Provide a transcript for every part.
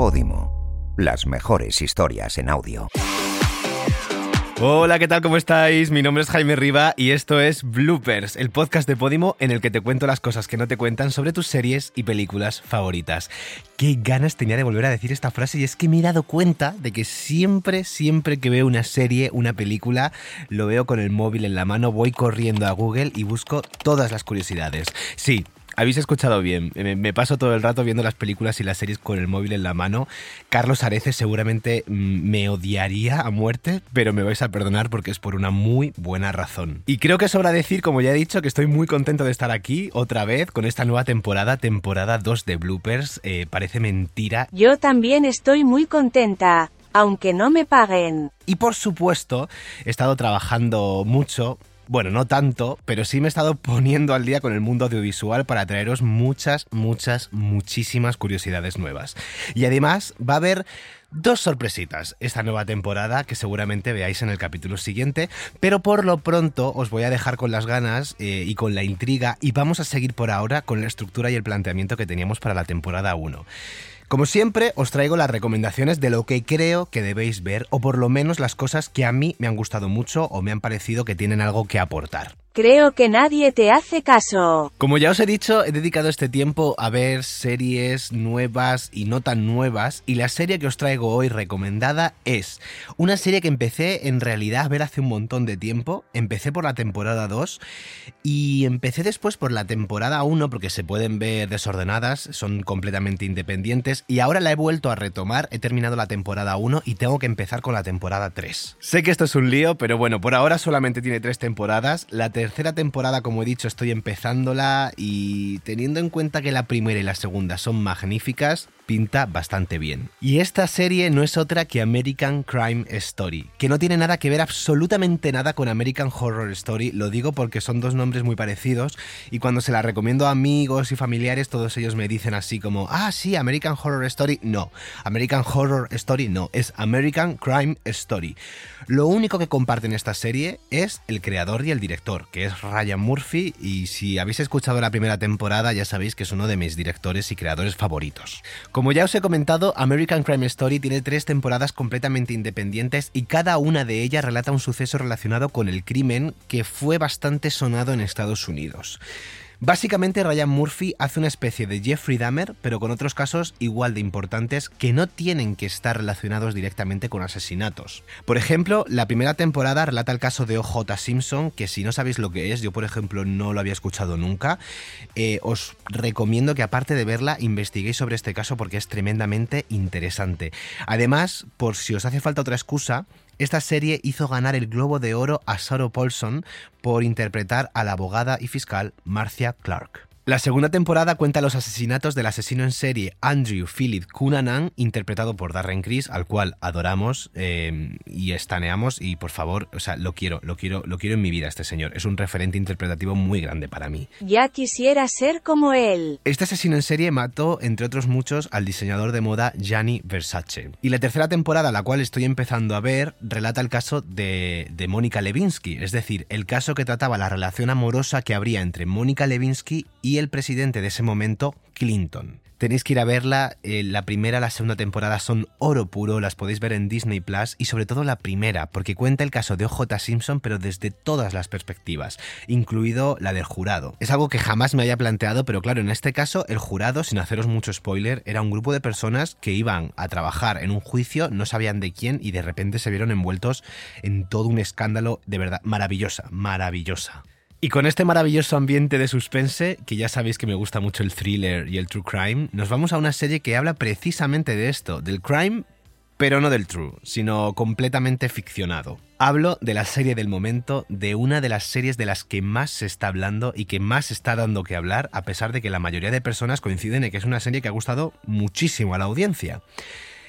Podimo. Las mejores historias en audio. Hola, ¿qué tal? ¿Cómo estáis? Mi nombre es Jaime Riva y esto es Bloopers, el podcast de Podimo en el que te cuento las cosas que no te cuentan sobre tus series y películas favoritas. Qué ganas tenía de volver a decir esta frase y es que me he dado cuenta de que siempre, siempre que veo una serie, una película, lo veo con el móvil en la mano, voy corriendo a Google y busco todas las curiosidades. Sí, habéis escuchado bien. Me, paso todo el rato viendo las películas y las series con el móvil en la mano. Carlos Areces seguramente mm, me odiaría a muerte, pero me vais a perdonar porque es por una muy buena razón. Y creo que sobra decir, como ya he dicho, que estoy muy contento de estar aquí otra vez con esta nueva temporada, temporada 2 de Bloopers. Eh, parece mentira. Yo también estoy muy contenta aunque no me paguen. Y por supuesto, he estado trabajando mucho bueno, no tanto, pero sí me he estado poniendo al día con el mundo audiovisual para traeros muchas, muchas, muchísimas curiosidades nuevas. Y además va a haber dos sorpresitas esta nueva temporada que seguramente veáis en el capítulo siguiente, pero por lo pronto os voy a dejar con las ganas eh, y con la intriga y vamos a seguir por ahora con la estructura y el planteamiento que teníamos para la temporada 1. Como siempre, os traigo las recomendaciones de lo que creo que debéis ver, o por lo menos las cosas que a mí me han gustado mucho o me han parecido que tienen algo que aportar. Creo que nadie te hace caso. Como ya os he dicho, he dedicado este tiempo a ver series nuevas y no tan nuevas y la serie que os traigo hoy recomendada es una serie que empecé en realidad a ver hace un montón de tiempo. Empecé por la temporada 2 y empecé después por la temporada 1 porque se pueden ver desordenadas, son completamente independientes y ahora la he vuelto a retomar, he terminado la temporada 1 y tengo que empezar con la temporada 3. Sé que esto es un lío, pero bueno, por ahora solamente tiene tres temporadas. La tercera temporada, como he dicho, estoy empezándola y teniendo en cuenta que la primera y la segunda son magníficas, pinta bastante bien. Y esta serie no es otra que American Crime Story, que no tiene nada que ver absolutamente nada con American Horror Story, lo digo porque son dos nombres muy parecidos y cuando se la recomiendo a amigos y familiares todos ellos me dicen así como, ah sí, American Horror Story, no, American Horror Story no, es American Crime Story. Lo único que comparten esta serie es el creador y el director, que es Ryan Murphy y si habéis escuchado la primera temporada ya sabéis que es uno de mis directores y creadores favoritos. Ya os he comentado, American Crime Story tiene tres temporadas completamente independientes y cada una de ellas relata un suceso relacionado con el crimen que fue bastante sonado en Estados Unidos. Básicamente Ryan Murphy hace una especie de Jeffrey Dahmer, pero con otros casos igual de importantes que no tienen que estar relacionados directamente con asesinatos. Por ejemplo, la primera temporada relata el caso de OJ Simpson, que si no sabéis lo que es, yo por ejemplo no lo había escuchado nunca, eh, os recomiendo que aparte de verla, investiguéis sobre este caso porque es tremendamente interesante. Además, por si os hace falta otra excusa, esta serie hizo ganar el Globo de Oro a Sarah Paulson por interpretar a la abogada y fiscal Marcia Clark. La segunda temporada cuenta los asesinatos del asesino en serie Andrew Philip Cunanan, interpretado por Darren Criss, al cual adoramos eh, y estaneamos y por favor, o sea, lo quiero, lo quiero, lo quiero en mi vida este señor. Es un referente interpretativo muy grande para mí. Ya quisiera ser como él. Este asesino en serie mató, entre otros muchos, al diseñador de moda Gianni Versace. Y la tercera temporada, la cual estoy empezando a ver, relata el caso de, de Mónica Levinsky, es decir, el caso que trataba la relación amorosa que habría entre Mónica Levinsky y el presidente de ese momento, Clinton. Tenéis que ir a verla, eh, la primera y la segunda temporada son oro puro, las podéis ver en Disney Plus y sobre todo la primera, porque cuenta el caso de OJ Simpson pero desde todas las perspectivas, incluido la del jurado. Es algo que jamás me había planteado, pero claro, en este caso el jurado, sin haceros mucho spoiler, era un grupo de personas que iban a trabajar en un juicio, no sabían de quién y de repente se vieron envueltos en todo un escándalo de verdad maravillosa, maravillosa. Y con este maravilloso ambiente de suspense, que ya sabéis que me gusta mucho el thriller y el true crime, nos vamos a una serie que habla precisamente de esto, del crime, pero no del true, sino completamente ficcionado. Hablo de la serie del momento, de una de las series de las que más se está hablando y que más está dando que hablar, a pesar de que la mayoría de personas coinciden en que es una serie que ha gustado muchísimo a la audiencia.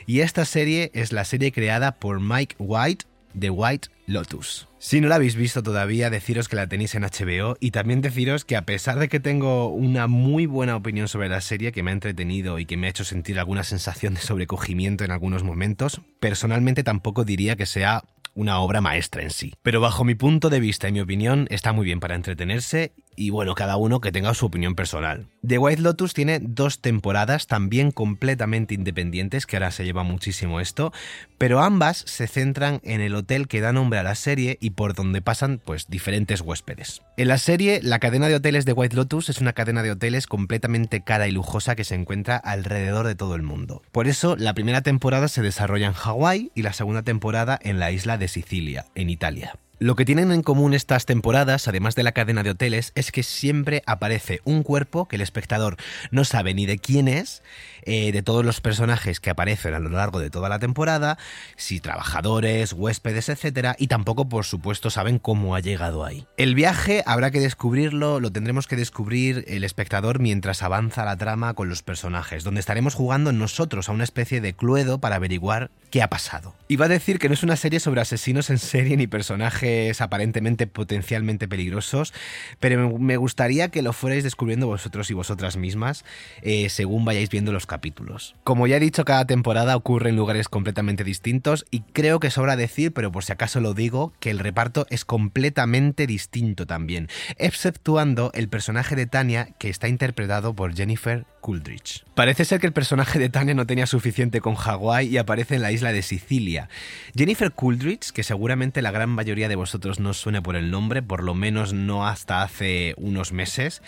Y esta serie es la serie creada por Mike White de White Lotus. Si no la habéis visto todavía, deciros que la tenéis en HBO y también deciros que a pesar de que tengo una muy buena opinión sobre la serie que me ha entretenido y que me ha hecho sentir alguna sensación de sobrecogimiento en algunos momentos, personalmente tampoco diría que sea una obra maestra en sí. Pero bajo mi punto de vista y mi opinión está muy bien para entretenerse y bueno, cada uno que tenga su opinión personal. The White Lotus tiene dos temporadas también completamente independientes, que ahora se lleva muchísimo esto, pero ambas se centran en el hotel que da nombre a la serie y por donde pasan pues diferentes huéspedes. En la serie, la cadena de hoteles de White Lotus es una cadena de hoteles completamente cara y lujosa que se encuentra alrededor de todo el mundo. Por eso, la primera temporada se desarrolla en Hawái y la segunda temporada en la isla de Sicilia, en Italia. Lo que tienen en común estas temporadas, además de la cadena de hoteles, es que siempre aparece un cuerpo que el espectador no sabe ni de quién es, eh, de todos los personajes que aparecen a lo largo de toda la temporada, si trabajadores, huéspedes, etc. Y tampoco, por supuesto, saben cómo ha llegado ahí. El viaje habrá que descubrirlo, lo tendremos que descubrir el espectador mientras avanza la trama con los personajes, donde estaremos jugando nosotros a una especie de cluedo para averiguar qué ha pasado. Iba a decir que no es una serie sobre asesinos en serie ni personajes aparentemente potencialmente peligrosos, pero me gustaría que lo fuerais descubriendo vosotros y vosotras mismas eh, según vayáis viendo los capítulos. Como ya he dicho, cada temporada ocurre en lugares completamente distintos y creo que sobra decir, pero por si acaso lo digo, que el reparto es completamente distinto también, exceptuando el personaje de Tania que está interpretado por Jennifer Coolidge. Parece ser que el personaje de Tania no tenía suficiente con Hawái y aparece en la isla de Sicilia. Jennifer Coolidge, que seguramente la gran mayoría de vosotros no suene por el nombre, por lo menos no hasta hace unos meses,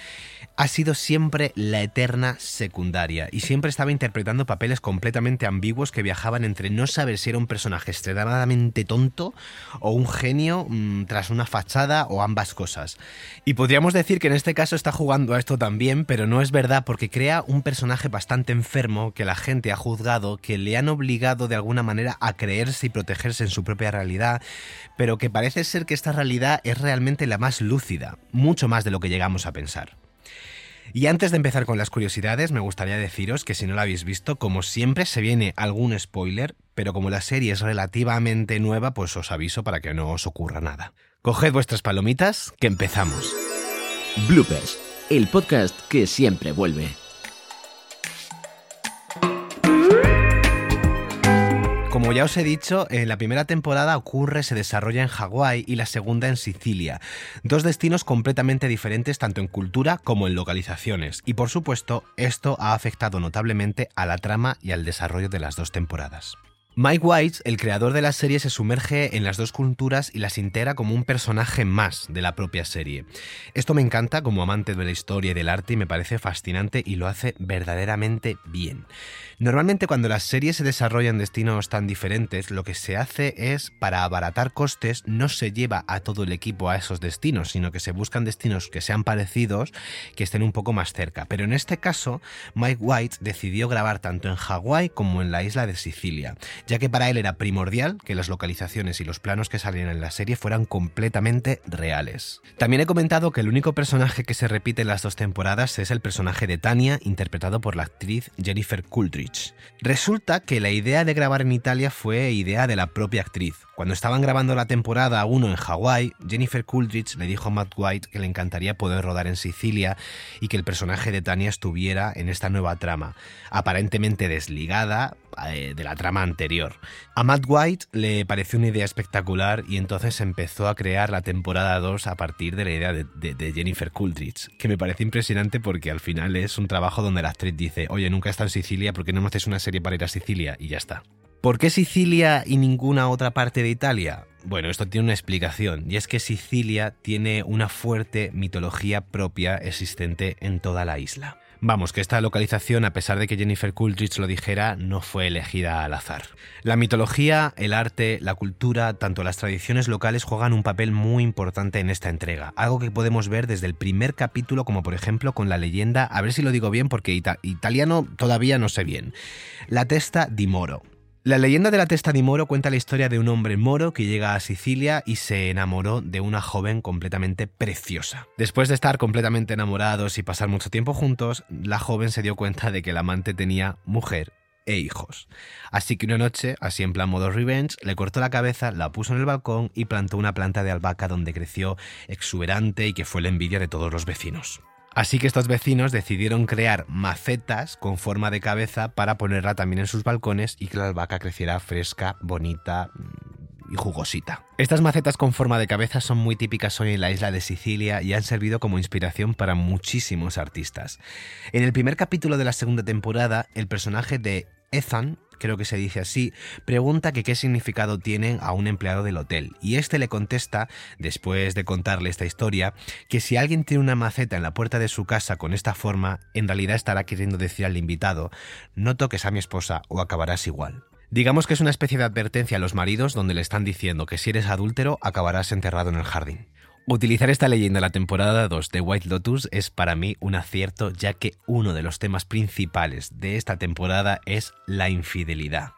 ha sido siempre la eterna secundaria y siempre estaba interpretando papeles completamente ambiguos que viajaban entre no saber si era un personaje extremadamente tonto o un genio mm, tras una fachada o ambas cosas. Y podríamos decir que en este caso está jugando a esto también, pero no es verdad porque crea un personaje bastante enfermo que la gente ha juzgado, que le han obligado de alguna manera a creerse y protegerse en su propia realidad, pero que parece ser que esta realidad es realmente la más lúcida, mucho más de lo que llegamos a pensar. Y antes de empezar con las curiosidades, me gustaría deciros que si no la habéis visto, como siempre se viene algún spoiler, pero como la serie es relativamente nueva, pues os aviso para que no os ocurra nada. Coged vuestras palomitas, que empezamos. Bloopers, el podcast que siempre vuelve. Como ya os he dicho, en la primera temporada ocurre, se desarrolla en Hawái y la segunda en Sicilia. Dos destinos completamente diferentes tanto en cultura como en localizaciones. Y por supuesto, esto ha afectado notablemente a la trama y al desarrollo de las dos temporadas. Mike White, el creador de la serie, se sumerge en las dos culturas y las integra como un personaje más de la propia serie. Esto me encanta como amante de la historia y del arte y me parece fascinante y lo hace verdaderamente bien. Normalmente cuando las series se desarrollan destinos tan diferentes, lo que se hace es, para abaratar costes, no se lleva a todo el equipo a esos destinos, sino que se buscan destinos que sean parecidos, que estén un poco más cerca. Pero en este caso, Mike White decidió grabar tanto en Hawái como en la isla de Sicilia ya que para él era primordial que las localizaciones y los planos que salían en la serie fueran completamente reales. También he comentado que el único personaje que se repite en las dos temporadas es el personaje de Tania, interpretado por la actriz Jennifer Coolidge. Resulta que la idea de grabar en Italia fue idea de la propia actriz. Cuando estaban grabando la temporada 1 en Hawái, Jennifer Coolidge le dijo a Matt White que le encantaría poder rodar en Sicilia y que el personaje de Tania estuviera en esta nueva trama, aparentemente desligada eh, de la trama anterior. A Matt White le pareció una idea espectacular y entonces empezó a crear la temporada 2 a partir de la idea de, Jennifer Coolidge, que me parece impresionante porque al final es un trabajo donde la actriz dice, oye, nunca he estado en Sicilia, ¿por qué no me haces una serie para ir a Sicilia? Y ya está. ¿Por qué Sicilia y ninguna otra parte de Italia? Bueno, esto tiene una explicación, y es que Sicilia tiene una fuerte mitología propia existente en toda la isla. Vamos, que esta localización, a pesar de que Jennifer Coolidge lo dijera, no fue elegida al azar. La mitología, el arte, la cultura, tanto las tradiciones locales juegan un papel muy importante en esta entrega, algo que podemos ver desde el primer capítulo, como por ejemplo con la leyenda, a ver si lo digo bien porque italiano todavía no sé bien, la testa di Moro. La leyenda de la testa de moro cuenta la historia de un hombre moro que llega a Sicilia y se enamoró de una joven completamente preciosa. Después de estar completamente enamorados y pasar mucho tiempo juntos, la joven se dio cuenta de que el amante tenía mujer e hijos. Así que una noche, así en plan modo revenge, le cortó la cabeza, la puso en el balcón y plantó una planta de albahaca donde creció exuberante y que fue la envidia de todos los vecinos. Así que estos vecinos decidieron crear macetas con forma de cabeza para ponerla también en sus balcones y que la albahaca creciera fresca, bonita, jugosita. Estas macetas con forma de cabeza son muy típicas hoy en la isla de Sicilia y han servido como inspiración para muchísimos artistas. En el primer capítulo de la segunda temporada, el personaje de Ethan, creo que se dice así, pregunta que qué significado tiene a un empleado del hotel. Y este le contesta, después de contarle esta historia, que si alguien tiene una maceta en la puerta de su casa con esta forma, en realidad estará queriendo decir al invitado, no toques a mi esposa o acabarás igual. Digamos que es una especie de advertencia a los maridos donde le están diciendo que si eres adúltero acabarás enterrado en el jardín. Utilizar esta leyenda en la temporada 2 de White Lotus es para mí un acierto ya que uno de los temas principales de esta temporada es la infidelidad.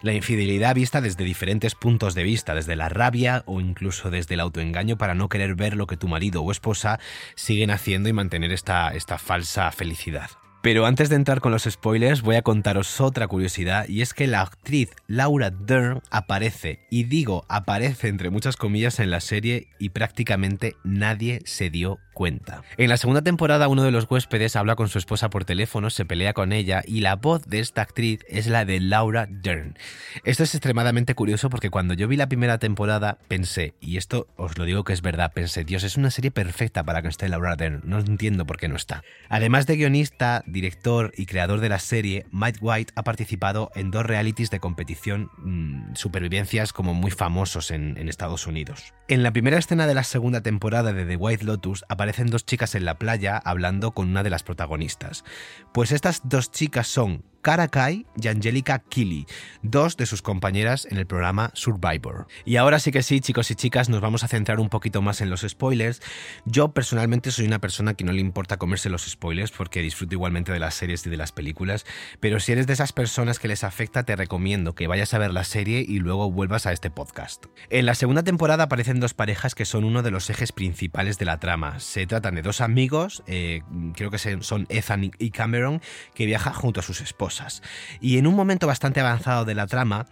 La infidelidad vista desde diferentes puntos de vista, desde la rabia o incluso desde el autoengaño para no querer ver lo que tu marido o esposa siguen haciendo y mantener esta, esta falsa felicidad. Pero antes de entrar con los spoilers, voy a contaros otra curiosidad y es que la actriz Laura Dern aparece, y digo aparece entre muchas comillas en la serie y prácticamente nadie se dio cuenta. En la segunda temporada uno de los huéspedes habla con su esposa por teléfono, se pelea con ella y la voz de esta actriz es la de Laura Dern. Esto es extremadamente curioso porque cuando yo vi la primera temporada pensé, y esto os lo digo que es verdad, pensé, Dios, es una serie perfecta para que esté Laura Dern, no entiendo por qué no está. Además de guionista, director y creador de la serie, Mike White ha participado en dos realities de competición mmm, supervivencias como muy famosos en, Estados Unidos. En la primera escena de la segunda temporada de The White Lotus aparecen dos chicas en la playa hablando con una de las protagonistas. Pues estas dos chicas son Cara Kai y Angelica Kili, dos de sus compañeras en el programa Survivor. Y ahora sí que sí, chicos y chicas, nos vamos a centrar un poquito más en los spoilers. Yo personalmente soy una persona que no le importa comerse los spoilers porque disfruto igualmente de las series y de las películas, pero si eres de esas personas que les afecta, te recomiendo que vayas a ver la serie y luego vuelvas a este podcast. En la segunda temporada aparecen dos parejas que son uno de los ejes principales de la trama. Se tratan de dos amigos, eh, creo que son Ethan y Cameron, que viajan junto a sus esposas. Y en un momento bastante avanzado de la trama,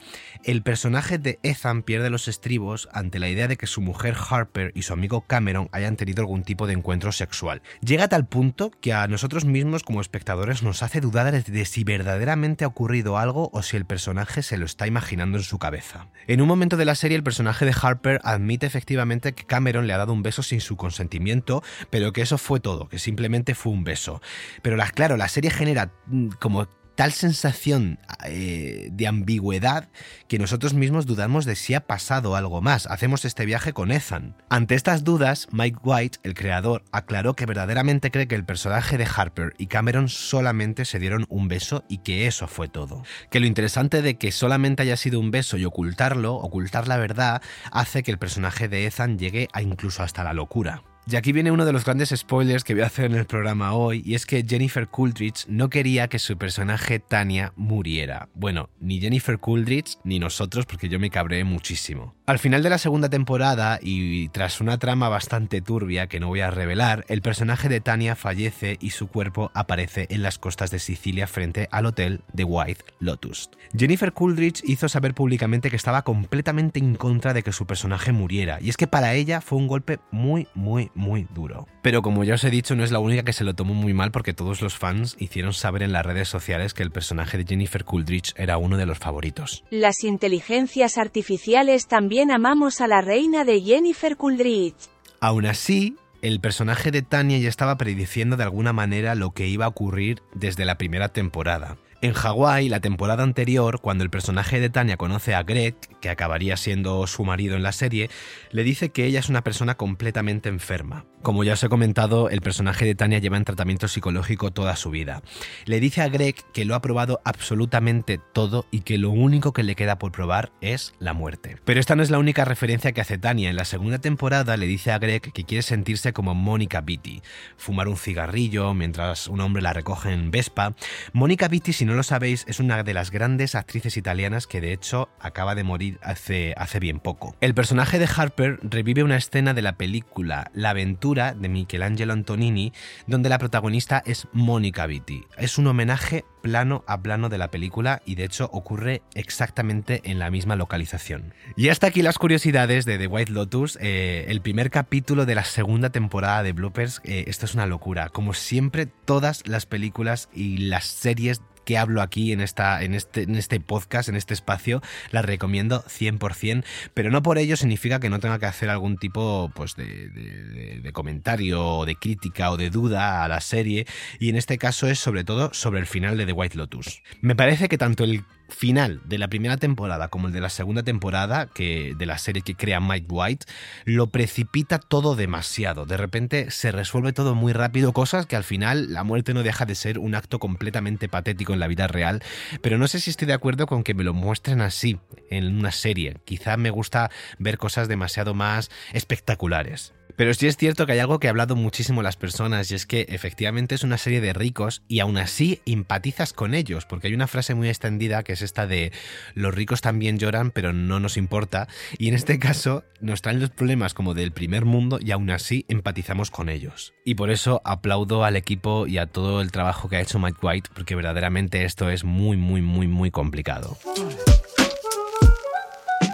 el personaje de Ethan pierde los estribos ante la idea de que su mujer Harper y su amigo Cameron hayan tenido algún tipo de encuentro sexual. Llega a tal punto que a nosotros mismos como espectadores nos hace dudar de si verdaderamente ha ocurrido algo o si el personaje se lo está imaginando en su cabeza. En un momento de la serie el personaje de Harper admite efectivamente que Cameron le ha dado un beso sin su consentimiento, pero que eso fue todo, que simplemente fue un beso. Pero claro, la serie genera mm, como tal sensación eh, de ambigüedad que nosotros mismos dudamos de si ha pasado algo más. Hacemos este viaje con Ethan. Ante estas dudas, Mike White, el creador, aclaró que verdaderamente cree que el personaje de Harper y Cameron solamente se dieron un beso y que eso fue todo. Que lo interesante de que solamente haya sido un beso y ocultarlo, ocultar la verdad, hace que el personaje de Ethan llegue a incluso hasta la locura. Y aquí viene uno de los grandes spoilers que voy a hacer en el programa hoy, y es que Jennifer Coolidge no quería que su personaje Tania muriera. Bueno, ni Jennifer Coolidge ni nosotros, porque yo me cabré muchísimo. Al final de la segunda temporada, y tras una trama bastante turbia que no voy a revelar, el personaje de Tania fallece y su cuerpo aparece en las costas de Sicilia frente al hotel de White Lotus. Jennifer Coolidge hizo saber públicamente que estaba completamente en contra de que su personaje muriera, y es que para ella fue un golpe muy, muy, muy duro. Pero como ya os he dicho, no es la única que se lo tomó muy mal porque todos los fans hicieron saber en las redes sociales que el personaje de Jennifer Coolidge era uno de los favoritos. Las inteligencias artificiales también amamos a la reina de Jennifer Coolidge. Aún así, el personaje de Tania ya estaba prediciendo de alguna manera lo que iba a ocurrir desde la primera temporada. En Hawái, la temporada anterior, cuando el personaje de Tania conoce a Greg, que acabaría siendo su marido en la serie, le dice que ella es una persona completamente enferma. Como ya os he comentado, el personaje de Tania lleva en tratamiento psicológico toda su vida. Le dice a Greg que lo ha probado absolutamente todo y que lo único que le queda por probar es la muerte. Pero esta no es la única referencia que hace Tania. En la segunda temporada le dice a Greg que quiere sentirse como Mónica Vitti, fumar un cigarrillo mientras un hombre la recoge en Vespa. Mónica Vitti, si no lo sabéis, es una de las grandes actrices italianas que de hecho acaba de morir hace, hace bien poco. El personaje de Harper revive una escena de la película La aventura de Michelangelo Antonini, donde la protagonista es Mónica Vitti. Es un homenaje plano a plano de la película y de hecho ocurre exactamente en la misma localización. Y hasta aquí las curiosidades de The White Lotus, eh, el primer capítulo de la segunda temporada de Bloopers. Eh, esto es una locura. Como siempre, todas las películas y las series que hablo aquí en, esta, en, este, en este podcast, en este espacio, la recomiendo 100%, pero no por ello significa que no tenga que hacer algún tipo pues, de, de comentario o de crítica o de duda a la serie, y en este caso es sobre todo sobre el final de The White Lotus. Me parece que tanto el final de la primera temporada como el de la segunda temporada que de la serie que crea Mike White lo precipita todo demasiado. De repente se resuelve todo muy rápido, cosas que al final la muerte no deja de ser un acto completamente patético en la vida real, pero no sé si estoy de acuerdo con que me lo muestren así en una serie. Quizá me gusta ver cosas demasiado más espectaculares. Pero sí es cierto que hay algo que ha hablado muchísimo las personas y es que efectivamente es una serie de ricos y aún así empatizas con ellos, porque hay una frase muy extendida que es esta de los ricos también lloran pero no nos importa y en este caso nos traen los problemas como del primer mundo y aún así empatizamos con ellos. Y por eso aplaudo al equipo y a todo el trabajo que ha hecho Mike White porque verdaderamente esto es muy muy muy muy complicado.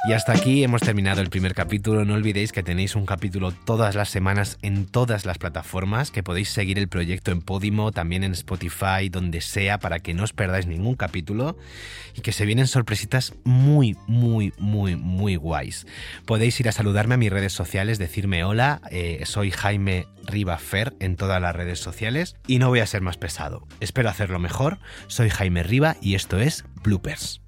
Y hasta aquí hemos terminado el primer capítulo. No olvidéis que tenéis un capítulo todas las semanas en todas las plataformas, que podéis seguir el proyecto en Podimo, también en Spotify, donde sea, para que no os perdáis ningún capítulo y que se vienen sorpresitas muy, muy, muy, muy guays. Podéis ir a saludarme a mis redes sociales, decirme hola, eh, soy Jaime Riva en todas las redes sociales y no voy a ser más pesado. Espero hacerlo mejor. Soy Jaime Riva y esto es Bloopers.